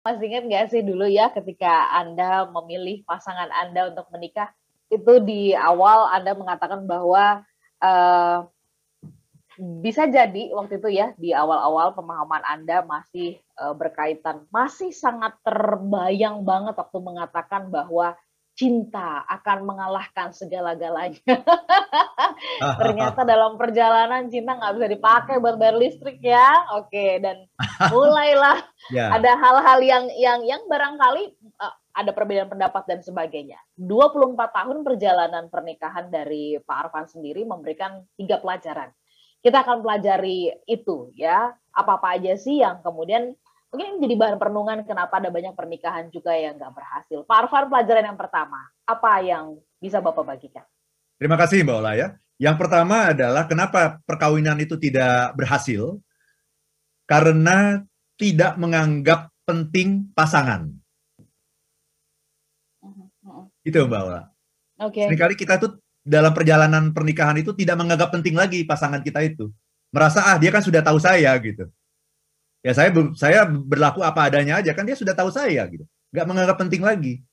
Masih ingat nggak sih dulu ya ketika Anda memilih pasangan Anda untuk menikah, itu di awal Anda mengatakan bahwa uh, bisa jadi waktu itu ya di awal-awal pemahaman Anda masih uh, berkaitan, masih sangat terbayang banget waktu mengatakan bahwa cinta akan mengalahkan segala-galanya. Ternyata dalam perjalanan cinta nggak bisa dipakai buat bayar listrik ya. Oke, dan mulailah yeah. ada hal-hal yang yang yang barangkali uh, ada perbedaan pendapat dan sebagainya. 24 tahun perjalanan pernikahan dari Pak Arfan sendiri memberikan tiga pelajaran. Kita akan pelajari itu ya. Apa-apa aja sih yang kemudian mungkin menjadi bahan perenungan kenapa ada banyak pernikahan juga yang nggak berhasil. Pak Arfan, pelajaran yang pertama, apa yang bisa Bapak bagikan? Terima kasih Mbak Ola ya. Yang pertama adalah kenapa perkawinan itu tidak berhasil? Karena tidak menganggap penting pasangan. Itu Mbak Ola. Oke. Okay. Seringkali kita tuh dalam perjalanan pernikahan itu tidak menganggap penting lagi pasangan kita itu. Merasa ah dia kan sudah tahu saya gitu ya saya saya berlaku apa adanya aja kan dia sudah tahu saya gitu. Nggak menganggap penting lagi.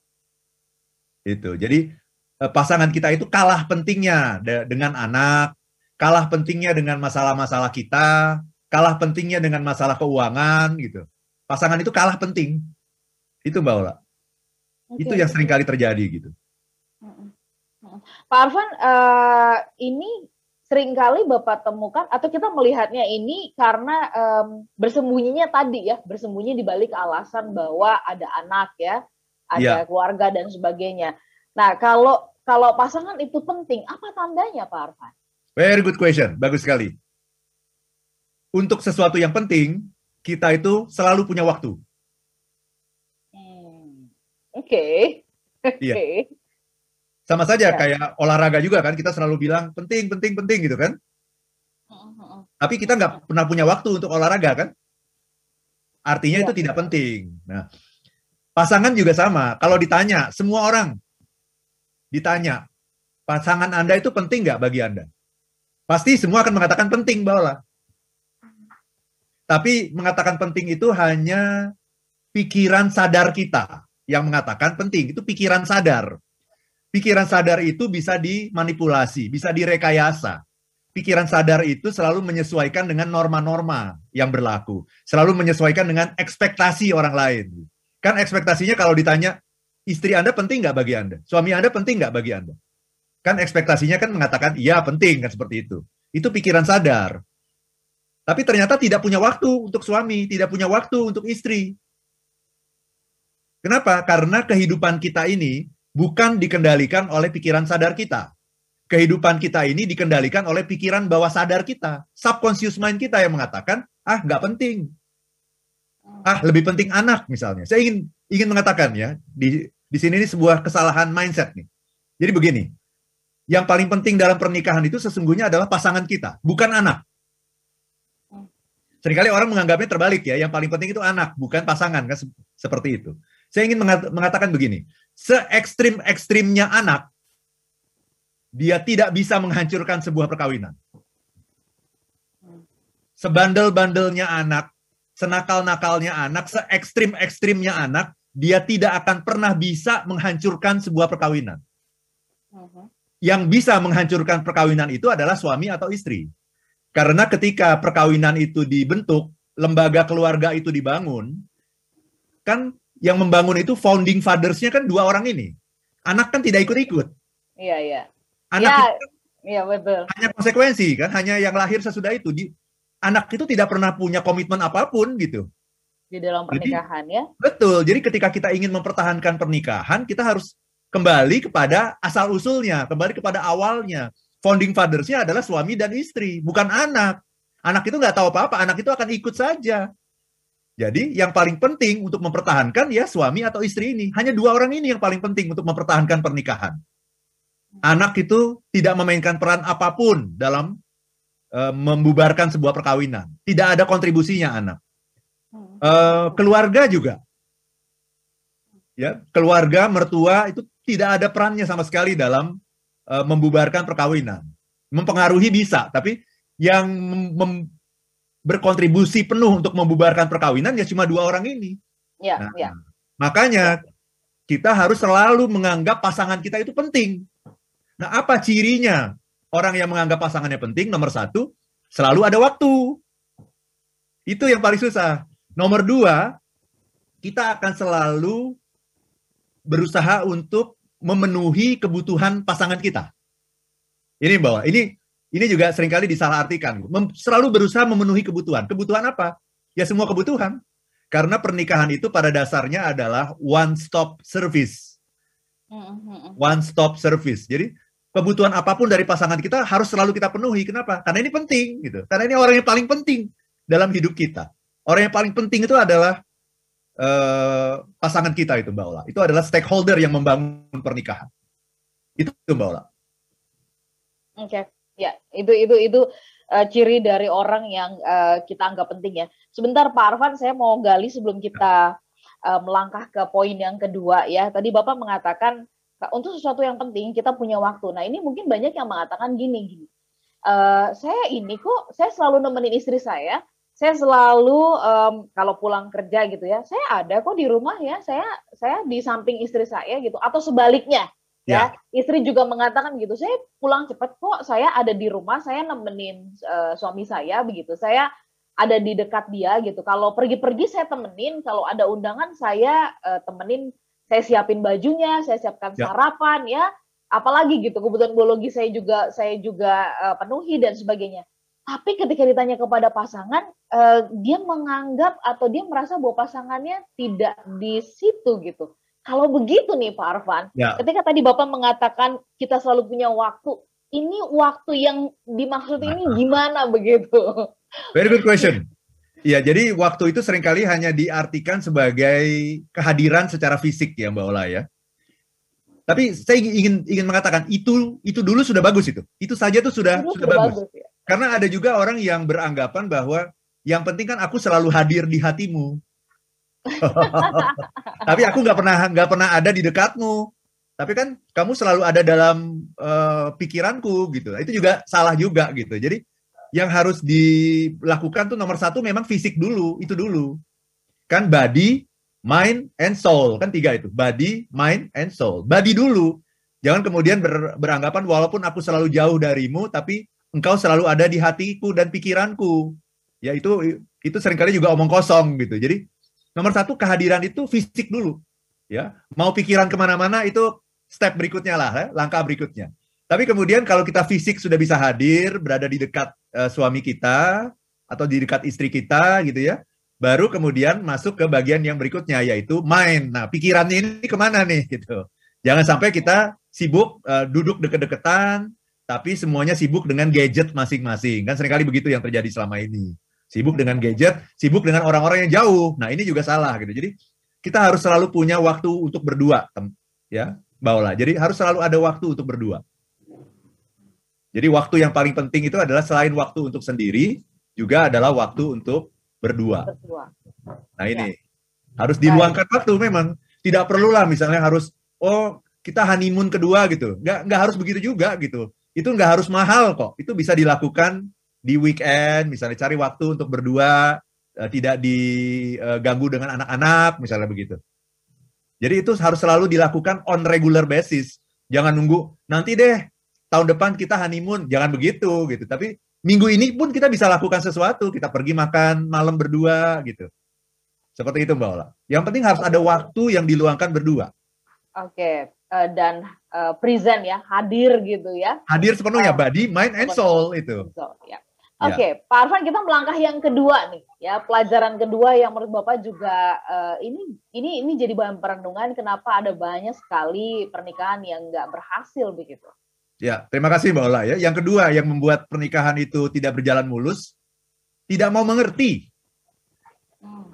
Itu jadi eh, pasangan kita itu kalah pentingnya dengan anak kalah pentingnya dengan masalah-masalah kita kalah pentingnya dengan masalah keuangan gitu. Pasangan itu kalah penting. Itu mbak Ola. Okay. itu yang sering kali terjadi gitu. Pak Arfan uh, ini sering kali Bapak temukan atau kita melihatnya ini karena um, bersembunyinya tadi ya, bersembunyi di balik alasan bahwa ada anak ya, ada yeah. keluarga dan sebagainya. Nah, kalau kalau pasangan itu penting, apa tandanya Pak Arfan? Very good question, bagus sekali. Untuk sesuatu yang penting, kita itu selalu punya waktu. Hmm. Oke. Okay. Iya. Okay. Sama saja ya. kayak olahraga juga kan, kita selalu bilang penting, penting, penting gitu kan. Tapi kita nggak pernah punya waktu untuk olahraga kan. Artinya ya. itu tidak penting. Nah, pasangan juga sama. Kalau ditanya, semua orang ditanya, pasangan Anda itu penting nggak bagi Anda? Pasti semua akan mengatakan penting, Baola. Tapi mengatakan penting itu hanya pikiran sadar kita yang mengatakan penting. Itu pikiran sadar. Pikiran sadar itu bisa dimanipulasi, bisa direkayasa. Pikiran sadar itu selalu menyesuaikan dengan norma-norma yang berlaku, selalu menyesuaikan dengan ekspektasi orang lain. Kan ekspektasinya kalau ditanya, istri Anda penting nggak bagi Anda? Suami Anda penting nggak bagi Anda? Kan ekspektasinya kan mengatakan, iya penting, kan seperti itu. Itu pikiran sadar. Tapi ternyata tidak punya waktu untuk suami, tidak punya waktu untuk istri. Kenapa? Karena kehidupan kita ini bukan dikendalikan oleh pikiran sadar kita. Kehidupan kita ini dikendalikan oleh pikiran bawah sadar kita. Subconscious mind kita yang mengatakan, ah nggak penting. Ah lebih penting anak misalnya. Saya ingin ingin mengatakan ya, di, di sini ini sebuah kesalahan mindset nih. Jadi begini, yang paling penting dalam pernikahan itu sesungguhnya adalah pasangan kita, bukan anak. Seringkali orang menganggapnya terbalik ya, yang paling penting itu anak, bukan pasangan kan seperti itu. Saya ingin mengatakan begini, se-ekstrim-ekstrimnya anak, dia tidak bisa menghancurkan sebuah perkawinan. Sebandel-bandelnya anak, senakal-nakalnya anak, se-ekstrim-ekstrimnya anak, dia tidak akan pernah bisa menghancurkan sebuah perkawinan. Yang bisa menghancurkan perkawinan itu adalah suami atau istri. Karena ketika perkawinan itu dibentuk, lembaga keluarga itu dibangun, kan yang membangun itu founding fathers-nya kan dua orang ini. Anak kan tidak ikut-ikut. Iya, iya. Anak ya, itu iya betul. Hanya konsekuensi kan, hanya yang lahir sesudah itu. Di, anak itu tidak pernah punya komitmen apa pun gitu. Di dalam pernikahan jadi, ya. Betul. Jadi ketika kita ingin mempertahankan pernikahan, kita harus kembali kepada asal usulnya, kembali kepada awalnya. Founding fathers-nya adalah suami dan istri, bukan anak. Anak itu nggak tahu apa-apa, anak itu akan ikut saja. Jadi yang paling penting untuk mempertahankan ya suami atau istri ini. Hanya dua orang ini yang paling penting untuk mempertahankan pernikahan. Anak itu tidak memainkan peran apa pun dalam uh, membubarkan sebuah perkawinan. Tidak ada kontribusinya anak. Uh, keluarga juga. Ya, keluarga mertua itu tidak ada perannya sama sekali dalam uh, membubarkan perkawinan. Mempengaruhi bisa, tapi yang mem berkontribusi penuh untuk membubarkan perkawinan ya cuma dua orang ini. Ya, nah, ya. Makanya kita harus selalu menganggap pasangan kita itu penting. Nah, apa cirinya orang yang menganggap pasangannya penting? Nomor satu, selalu ada waktu. Itu yang paling susah. Nomor dua, kita akan selalu berusaha untuk memenuhi kebutuhan pasangan kita. Ini bahwa ini ini juga sering kali disalahartikan. Mem, selalu berusaha memenuhi kebutuhan. Kebutuhan apa? Ya semua kebutuhan. Karena pernikahan itu pada dasarnya adalah one stop service. Mm-hmm. One stop service. Jadi kebutuhan apa pun dari pasangan kita harus selalu kita penuhi. Kenapa? Karena ini penting gitu. Karena ini orang yang paling penting dalam hidup kita. Orang yang paling penting itu adalah uh, pasangan kita itu Mbak Ola. Itu adalah stakeholder yang membangun pernikahan. Itu Mbak Ola. Oke, okay. Ya itu itu itu uh, ciri dari orang yang uh, kita anggap penting ya. Sebentar Pak Arfan, saya mau gali sebelum kita uh, melangkah ke poin yang kedua ya. Tadi Bapak mengatakan untuk sesuatu yang penting kita punya waktu. Nah ini mungkin banyak yang mengatakan gini gini. Uh, saya ini kok saya selalu nemenin istri saya. Saya selalu um, kalau pulang kerja gitu ya, saya ada kok di rumah ya. Saya saya di samping istri saya gitu. Atau sebaliknya ya. ya. Istri juga mengatakan gitu saya pulang cepat kok saya ada di rumah saya nemenin uh, suami saya begitu. Saya ada di dekat dia gitu. Kalau pergi-pergi saya temenin kalau ada undangan saya uh, temenin saya siapin bajunya saya siapkan ya. sarapan ya. Apalagi gitu kebutuhan biologi saya juga saya juga uh, penuhi dan sebagainya. Tapi ketika ditanya kepada pasangan uh, dia menganggap atau dia merasa bahwa pasangannya tidak di situ gitu kalau begitu nih Pak Arfan, ya. ketika tadi Bapak mengatakan kita selalu punya waktu, ini waktu yang dimaksud ini nah. gimana begitu? Very good question. Ya, jadi waktu itu sering kali hanya diartikan sebagai kehadiran secara fisik ya Mbak Ola ya. Tapi saya ingin ingin mengatakan itu itu dulu sudah bagus itu. Itu saja tuh sudah sudah, sudah bagus. bagus ya? Karena ada juga orang yang beranggapan bahwa yang penting kan aku selalu hadir di hatimu. Tapi aku nggak pernah nggak pernah ada di dekatmu. Tapi kan kamu selalu ada dalam uh, pikiranku gitu. Itu juga salah juga gitu. Jadi yang harus dilakukan tuh nomor satu memang fisik dulu, itu dulu. Kan body, mind, and soul. Kan tiga itu. Body, mind, and soul. Body dulu. Jangan kemudian ber, beranggapan walaupun aku selalu jauh darimu, tapi engkau selalu ada di hatiku dan pikiranku. Ya itu itu sering kali juga omong kosong gitu. Jadi Nomor satu kehadiran itu fisik dulu, ya. Mau pikiran ke mana-mana itu step berikutnya lah, ya, langkah berikutnya. Tapi kemudian kalau kita fisik sudah bisa hadir, berada di dekat uh, suami kita atau di dekat istri kita gitu ya, baru kemudian masuk ke bagian yang berikutnya yaitu main. Nah pikirannya ini ke mana nih gitu. Jangan sampai kita sibuk uh, duduk deket-deketan, tapi semuanya sibuk dengan gadget masing-masing. Kan sering kali begitu yang terjadi selama ini sibuk dengan gadget, sibuk dengan orang-orang yang jauh. Nah, ini juga salah gitu. Jadi kita harus selalu punya waktu untuk berdua, ya, Baola. Jadi harus selalu ada waktu untuk berdua. Jadi waktu yang paling penting itu adalah selain waktu untuk sendiri, juga adalah waktu untuk berdua. Nah, ini ya. harus diluangkan waktu memang. Tidak perlulah misalnya harus oh kita honeymoon kedua gitu. Nggak nggak harus begitu juga gitu. Itu nggak harus mahal kok. Itu bisa dilakukan di weekend misalnya cari waktu untuk berdua uh, tidak diganggu dengan anak-anak misalnya begitu. Jadi itu harus selalu dilakukan on regular basis. Jangan nunggu nanti deh tahun depan kita honeymoon, jangan begitu gitu. Tapi minggu ini pun kita bisa lakukan sesuatu, kita pergi makan malam berdua gitu. Seperti itu Mbak Ola. Yang penting harus ada waktu yang diluangkan berdua. Oke, uh, dan uh, present ya, hadir gitu ya. Hadir sepenuhnya, uh, body, mind, and soul itu. So, ya. Ya. Oke, okay, ya. Pak Arfan kita melangkah yang kedua nih, ya pelajaran kedua yang menurut Bapak juga uh, ini ini ini jadi bahan perenungan kenapa ada banyak sekali pernikahan yang nggak berhasil begitu. Ya, terima kasih Mbak Ola ya. Yang kedua yang membuat pernikahan itu tidak berjalan mulus, tidak mau mengerti. Hmm.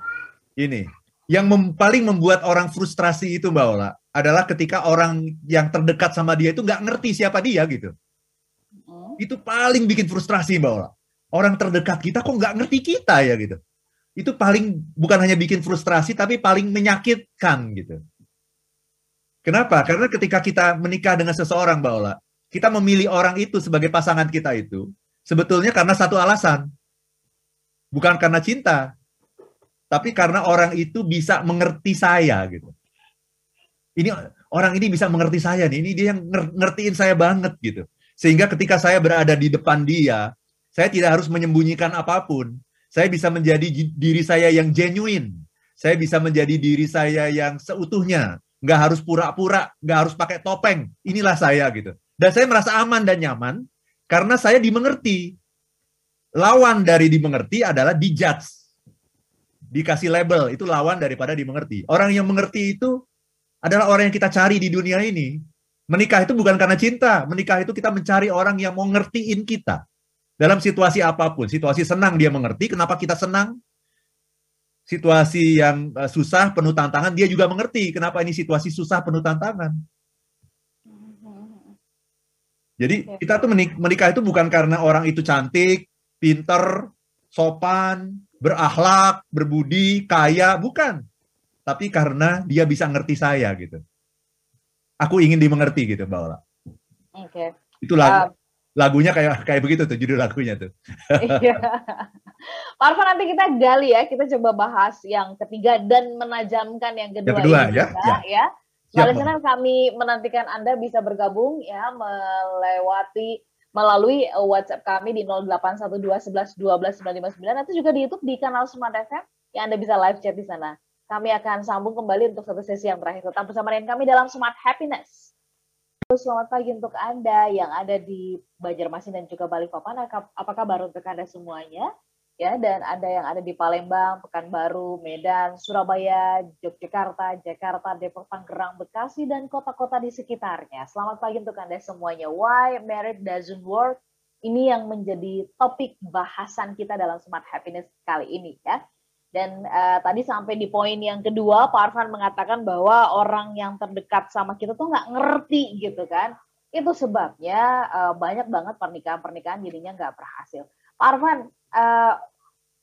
Ini yang mem paling membuat orang frustrasi itu Mbak Ola adalah ketika orang yang terdekat sama dia itu nggak ngerti siapa dia gitu. Hmm. Itu paling bikin frustrasi Mbak Ola orang terdekat kita kok nggak ngerti kita ya gitu. Itu paling bukan hanya bikin frustrasi tapi paling menyakitkan gitu. Kenapa? Karena ketika kita menikah dengan seseorang, Mbak Ola, kita memilih orang itu sebagai pasangan kita itu sebetulnya karena satu alasan. Bukan karena cinta, tapi karena orang itu bisa mengerti saya gitu. Ini orang ini bisa mengerti saya nih, ini dia yang ngertiin saya banget gitu. Sehingga ketika saya berada di depan dia, saya tidak harus menyembunyikan apa pun. Saya bisa menjadi diri saya yang genuine. Saya bisa menjadi diri saya yang seutuhnya. Nggak harus pura-pura, nggak harus pakai topeng. Inilah saya gitu. Dan saya merasa aman dan nyaman karena saya dimengerti. Lawan dari dimengerti adalah dijudge. Dikasih label, itu lawan daripada dimengerti. Orang yang mengerti itu adalah orang yang kita cari di dunia ini. Menikah itu bukan karena cinta. Menikah itu kita mencari orang yang mau ngertiin kita. Dalam situasi apa pun. Situasi senang dia mengerti, kenapa kita senang? Situasi yang eh, susah, penuh tantangan, dia juga mengerti kenapa ini situasi susah, penuh tantangan. Jadi kita tuh menikah itu bukan karena orang itu cantik, pinter, sopan, berakhlak, berbudi, kaya, bukan. Tapi karena dia bisa ngerti saya gitu. Aku ingin dimengerti gitu, Mbak Ola. Oke. Okay. Itu lagu, uh, lagunya kayak kayak begitu tuh judul lagunya tuh. iya. Pak Arfan nanti kita gali ya, kita coba bahas yang ketiga dan menajamkan yang kedua, yang kedua ini ya, juga, ya. ya. Soalnya kami menantikan Anda bisa bergabung ya melewati melalui uh, WhatsApp kami di 0812111299 atau juga di YouTube di kanal Smart FM yang Anda bisa live chat di sana. Kami akan sambung kembali untuk satu sesi yang terakhir. Tetap bersama dengan kami dalam Smart Happiness. Selamat pagi untuk Anda yang ada di Banjarmasin dan juga Balikpapan. Apa kabar untuk Anda semuanya? ya dan ada yang ada di Palembang, Pekanbaru, Medan, Surabaya, Yogyakarta, Jakarta, Depok, Tangerang, Bekasi dan kota-kota di sekitarnya. Selamat pagi untuk Anda semuanya. Why married doesn't work? Ini yang menjadi topik bahasan kita dalam Smart Happiness kali ini ya. Dan uh, tadi sampai di poin yang kedua, Pak Arfan mengatakan bahwa orang yang terdekat sama kita tuh nggak ngerti gitu kan. Itu sebabnya uh, banyak banget pernikahan-pernikahan jadinya nggak berhasil. Pak Arfan, uh,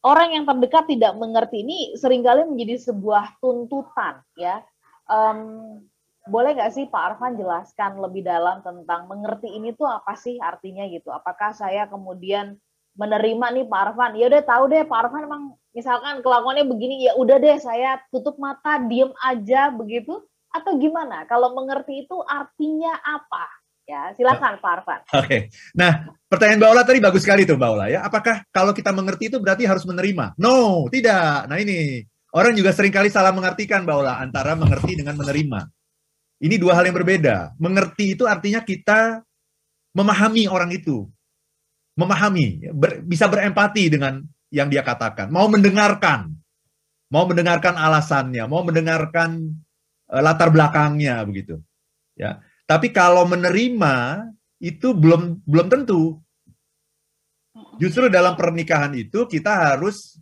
orang yang terdekat tidak mengerti ini sering kali menjadi sebuah tuntutan ya. Um, boleh nggak sih Pak Arfan jelaskan lebih dalam tentang mengerti ini tuh apa sih artinya gitu? Apakah saya kemudian menerima nih Pak Arfan? Ya udah tahu deh Pak Arfan emang misalkan kelakuannya begini ya udah deh saya tutup mata diem aja begitu atau gimana? Kalau mengerti itu artinya apa? Ya, silakan Pak Arfan. Oke. Okay. Nah, pertanyaan Mbak Ola tadi bagus sekali tuh Mbak Ola ya. Apakah kalau kita mengerti itu berarti harus menerima? No, tidak. Nah ini, orang juga sering kali salah mengartikan Mbak Ola antara mengerti dengan menerima. Ini dua hal yang berbeda. Mengerti itu artinya kita memahami orang itu. Memahami, ber, bisa berempati dengan yang dia katakan. Mau mendengarkan. Mau mendengarkan alasannya, mau mendengarkan uh, latar belakangnya begitu. Ya. Tapi kalau menerima itu belum belum tentu. Justru dalam pernikahan itu kita harus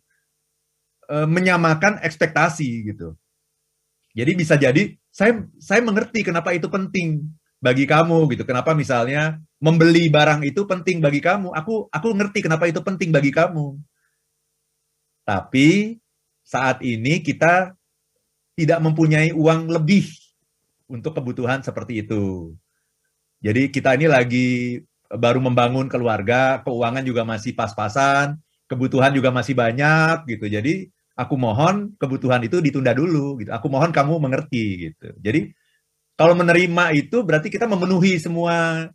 e, menyamakan ekspektasi gitu. Jadi bisa jadi saya saya mengerti kenapa itu penting bagi kamu gitu. Kenapa misalnya membeli barang itu penting bagi kamu. Aku aku ngerti kenapa itu penting bagi kamu. Tapi saat ini kita tidak mempunyai uang lebih untuk kebutuhan seperti itu. Jadi kita ini lagi baru membangun keluarga, keuangan juga masih pas-pasan, kebutuhan juga masih banyak gitu. Jadi aku mohon kebutuhan itu ditunda dulu gitu. Aku mohon kamu mengerti gitu. Jadi kalau menerima itu berarti kita memenuhi semua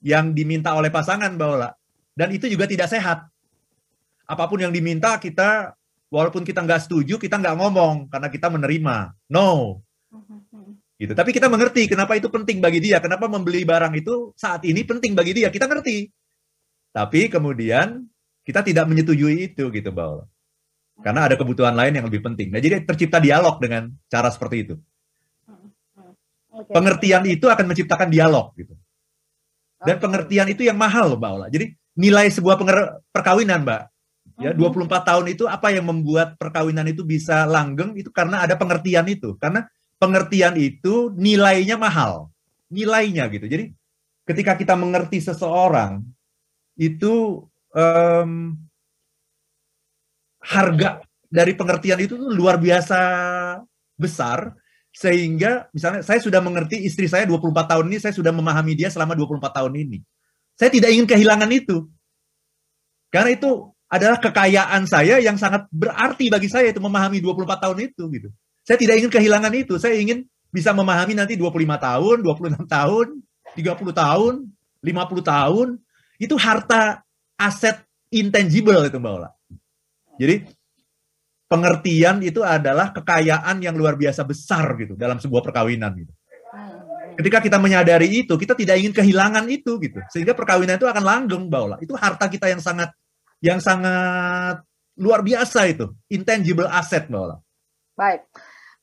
yang diminta oleh pasangan, Mbak Ola. Dan itu juga tidak sehat. Apa pun yang diminta kita, walaupun kita nggak setuju, kita nggak ngomong karena kita menerima. No. Gitu. Tapi kita mengerti kenapa itu penting bagi dia, kenapa membeli barang itu saat ini penting bagi dia, kita ngerti. Tapi kemudian kita tidak menyetujui itu gitu, Mbak Karena ada kebutuhan lain yang lebih penting. Nah, jadi tercipta dialog dengan cara seperti itu. Pengertian itu akan menciptakan dialog gitu. Dan pengertian itu yang mahal, Mbak Ola. Jadi nilai sebuah perkawinan, Mbak. Ya, 24 tahun itu apa yang membuat perkawinan itu bisa langgeng itu karena ada pengertian itu. Karena pengertian itu nilainya mahal. Nilainya gitu. Jadi ketika kita mengerti seseorang itu um, harga dari pengertian itu tuh luar biasa besar sehingga misalnya saya sudah mengerti istri saya 24 tahun ini saya sudah memahami dia selama 24 tahun ini. Saya tidak ingin kehilangan itu. Karena itu adalah kekayaan saya yang sangat berarti bagi saya itu memahami 24 tahun itu gitu. Saya tidak ingin kehilangan itu. Saya ingin bisa memahami nanti 25 tahun, 26 tahun, 30 tahun, 50 tahun. Itu harta aset intangible itu Mbak Ola. Jadi pengertian itu adalah kekayaan yang luar biasa besar gitu dalam sebuah perkawinan gitu. Ketika kita menyadari itu, kita tidak ingin kehilangan itu gitu. Sehingga perkawinan itu akan langgeng, Ola. Itu harta kita yang sangat yang sangat luar biasa itu, intangible asset, Ola. Baik.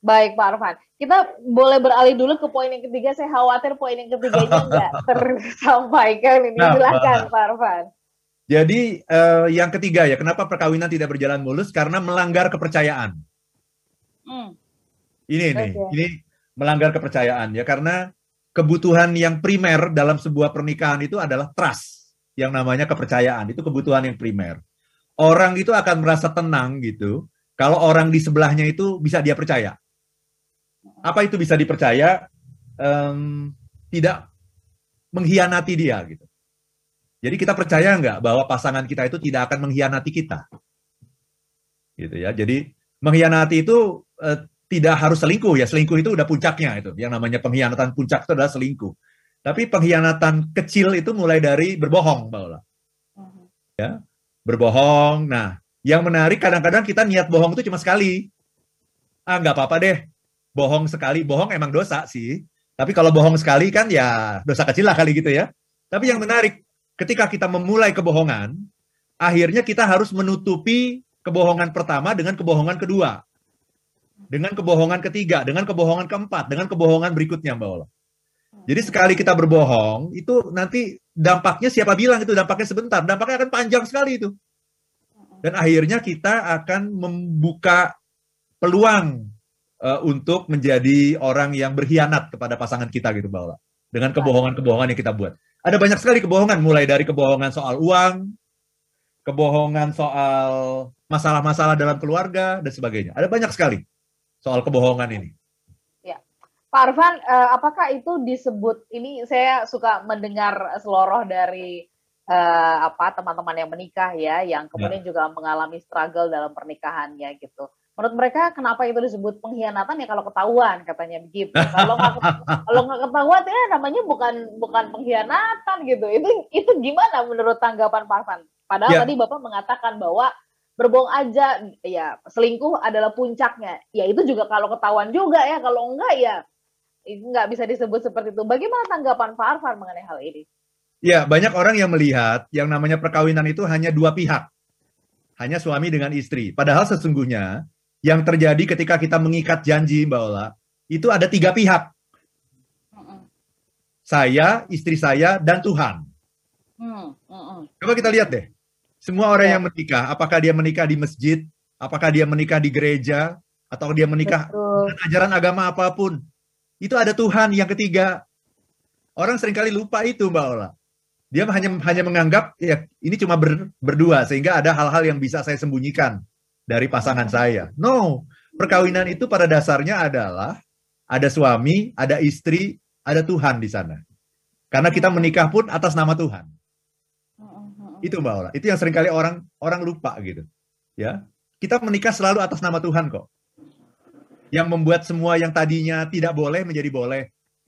Baik, Pak Arfan. Kita boleh beralih dulu ke poin yang ketiga. Saya khawatir poin yang ketiganya nggak tersampaikan. Ini nah, silakan, Pak Arfan. Jadi uh, yang ketiga ya, kenapa perkawinan tidak berjalan mulus? Karena melanggar kepercayaan. Hmm. Ini nih, okay. ini melanggar kepercayaan ya, karena kebutuhan yang primer dalam sebuah pernikahan itu adalah trust yang namanya kepercayaan. Itu kebutuhan yang primer. Orang itu akan merasa tenang gitu kalau orang di sebelahnya itu bisa dia percaya. Apa itu bisa dipercaya? Um, tidak mengkhianati dia gitu. Jadi kita percaya nggak bahwa pasangan kita itu tidak akan mengkhianati kita, gitu ya. Jadi mengkhianati itu uh, tidak harus selingkuh ya. Selingkuh itu udah puncaknya itu. Yang namanya pengkhianatan puncak itu adalah selingkuh. Tapi pengkhianatan kecil itu mulai dari berbohong, Mbak Ola. Ya, berbohong. Nah, yang menarik kadang-kadang kita niat bohong itu cuma sekali. Ah, nggak apa-apa deh. Bohong sekali, bohong emang dosa sih. Tapi kalau bohong sekali kan ya dosa kecil lah kali gitu ya. Tapi yang menarik, ketika kita memulai kebohongan, akhirnya kita harus menutupi kebohongan pertama dengan kebohongan kedua. Dengan kebohongan ketiga, dengan kebohongan keempat, dengan kebohongan berikutnya, Mbak Ola. Jadi sekali kita berbohong, itu nanti dampaknya siapa bilang itu dampaknya sebentar, dampaknya akan panjang sekali itu. Dan akhirnya kita akan membuka peluang uh, untuk menjadi orang yang berkhianat kepada pasangan kita gitu, Mbak Dengan kebohongan-kebohongan yang kita buat. Ada banyak sekali kebohongan, mulai dari kebohongan soal uang, kebohongan soal masalah-masalah dalam keluarga, dan sebagainya. Ada banyak sekali soal kebohongan ini. Pak Arfan, uh, apakah itu disebut ini saya suka mendengar seloroh dari uh, apa teman-teman yang menikah ya, yang kemudian ya. juga mengalami struggle dalam pernikahannya gitu. Menurut mereka kenapa itu disebut pengkhianatan ya kalau ketahuan katanya begitu. Kalau nggak kalau nggak ketahuan ya namanya bukan bukan pengkhianatan gitu. Itu itu gimana menurut tanggapan Pak Arfan? Padahal ya. tadi Bapak mengatakan bahwa berbohong aja ya selingkuh adalah puncaknya. Ya itu juga kalau ketahuan juga ya. Kalau enggak ya nggak bisa disebut seperti itu. Bagaimana tanggapan Pak Arfan mengenai hal ini? Ya, banyak orang yang melihat yang namanya perkawinan itu hanya dua pihak. Hanya suami dengan istri. Padahal sesungguhnya yang terjadi ketika kita mengikat janji, Mbak Ola, itu ada tiga pihak. Saya, istri saya, dan Tuhan. Coba kita lihat deh. Semua orang ya. yang menikah, apakah dia menikah di masjid, apakah dia menikah di gereja, atau dia menikah dengan ajaran agama apa pun, itu ada Tuhan yang ketiga. Orang sering kali lupa itu, Mbak Ola. Dia hanya hanya menganggap ya ini cuma ber, berdua sehingga ada hal-hal yang bisa saya sembunyikan dari pasangan saya. No, perkawinan itu pada dasarnya adalah ada suami, ada istri, ada Tuhan di sana. Karena kita menikah pun atas nama Tuhan. Itu Mbak Ola. Itu yang sering kali orang orang lupa gitu. Ya. Kita menikah selalu atas nama Tuhan kok yang membuat semua yang tadinya tidak boleh menjadi boleh,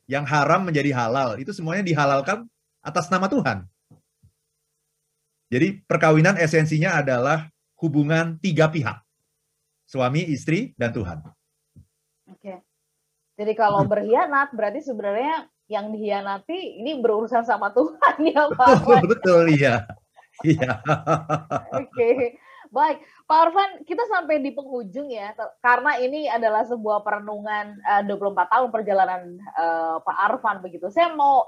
yang haram menjadi halal. Itu semuanya dihalalkan atas nama Tuhan. Jadi perkawinan esensinya adalah hubungan tiga pihak. Suami, istri, dan Tuhan. Oke. Jadi kalau berkhianat berarti sebenarnya yang dihianati ini berurusan sama Tuhan ya Pak. Betul, betul iya. Iya. Oke. Baik, Pak Arfan, kita sampai di penghujung ya, karena ini adalah sebuah perenungan uh, 24 tahun perjalanan uh, Pak Arfan begitu. Saya mau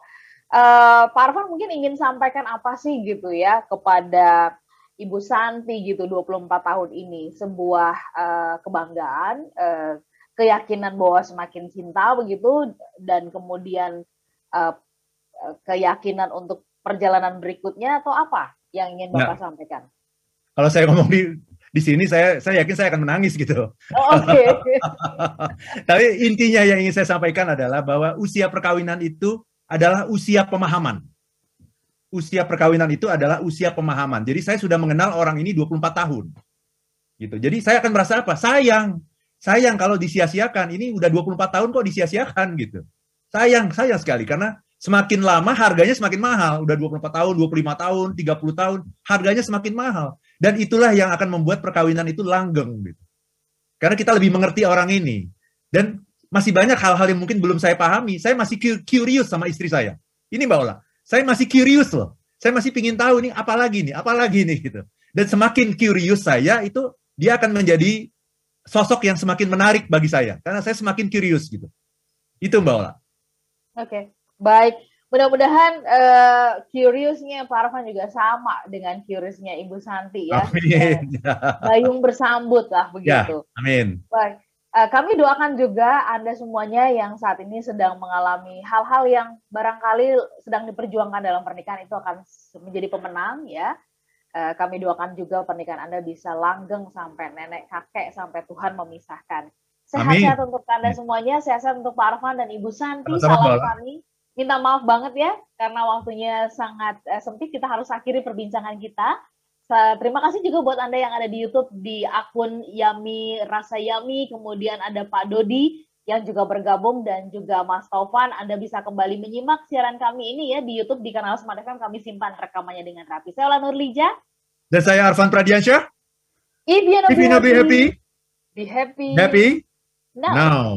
uh, Pak Arfan mungkin ingin sampaikan apa sih gitu ya kepada Ibu Santi gitu 24 tahun ini, sebuah uh, kebanggaan, uh, keyakinan bahwa semakin cinta begitu dan kemudian uh, keyakinan untuk perjalanan berikutnya atau apa yang ingin Bapak nah, sampaikan? kalau saya ngomong di di sini saya saya yakin saya akan menangis gitu. Oh, Oke. Okay. Tapi intinya yang ingin saya sampaikan adalah bahwa usia perkawinan itu adalah usia pemahaman. Usia perkawinan itu adalah usia pemahaman. Jadi saya sudah mengenal orang ini 24 tahun. Gitu. Jadi saya akan merasa apa? Sayang. Sayang kalau disia-siakan. Ini udah 24 tahun kok disia-siakan gitu. Sayang, sayang sekali karena semakin lama harganya semakin mahal. Udah 24 tahun, 25 tahun, 30 tahun, harganya semakin mahal. Dan itulah yang akan membuat perkawinan itu langgeng gitu. Karena kita lebih mengerti orang ini. Dan masih banyak hal-hal yang mungkin belum saya pahami. Saya masih curious sama istri saya. Ini Mbak Ola, saya masih curious loh. Saya masih ingin tahu nih apa lagi nih, apa lagi nih gitu. Dan semakin curious saya itu dia akan menjadi sosok yang semakin menarik bagi saya karena saya semakin curious gitu. Itu Mbak Ola. Oke, okay. baik. Mudah-mudahan uh, curiousnya Pak Arfan juga sama dengan curiousnya Ibu Santi ya. Amin. Bayung bersambut lah ya, begitu. Ya, amin. Baik. Uh, kami doakan juga Anda semuanya yang saat ini sedang mengalami hal-hal yang barangkali sedang diperjuangkan dalam pernikahan itu akan menjadi pemenang ya. Uh, kami doakan juga pernikahan Anda bisa langgeng sampai nenek kakek sampai Tuhan memisahkan. Sehat-sehat untuk Anda semuanya, sehat-sehat untuk Pak Arfan dan Ibu Santi. Salam kami. Minta maaf banget ya karena waktunya sangat uh, sempit. Kita harus akhiri perbincangan kita. Terima kasih juga buat Anda yang ada di YouTube di akun Yami Rasa Yami, kemudian ada Pak Dodi yang juga bergabung dan juga Mas Taufan. Anda bisa kembali menyimak siaran kami ini ya di YouTube di kanal Smart FM. Kami simpan rekamannya dengan rapi. Saya Ola Nurlija. Dan saya Arfan Pradiansyah. If you not, be, happy, be happy. Happy? Now. now.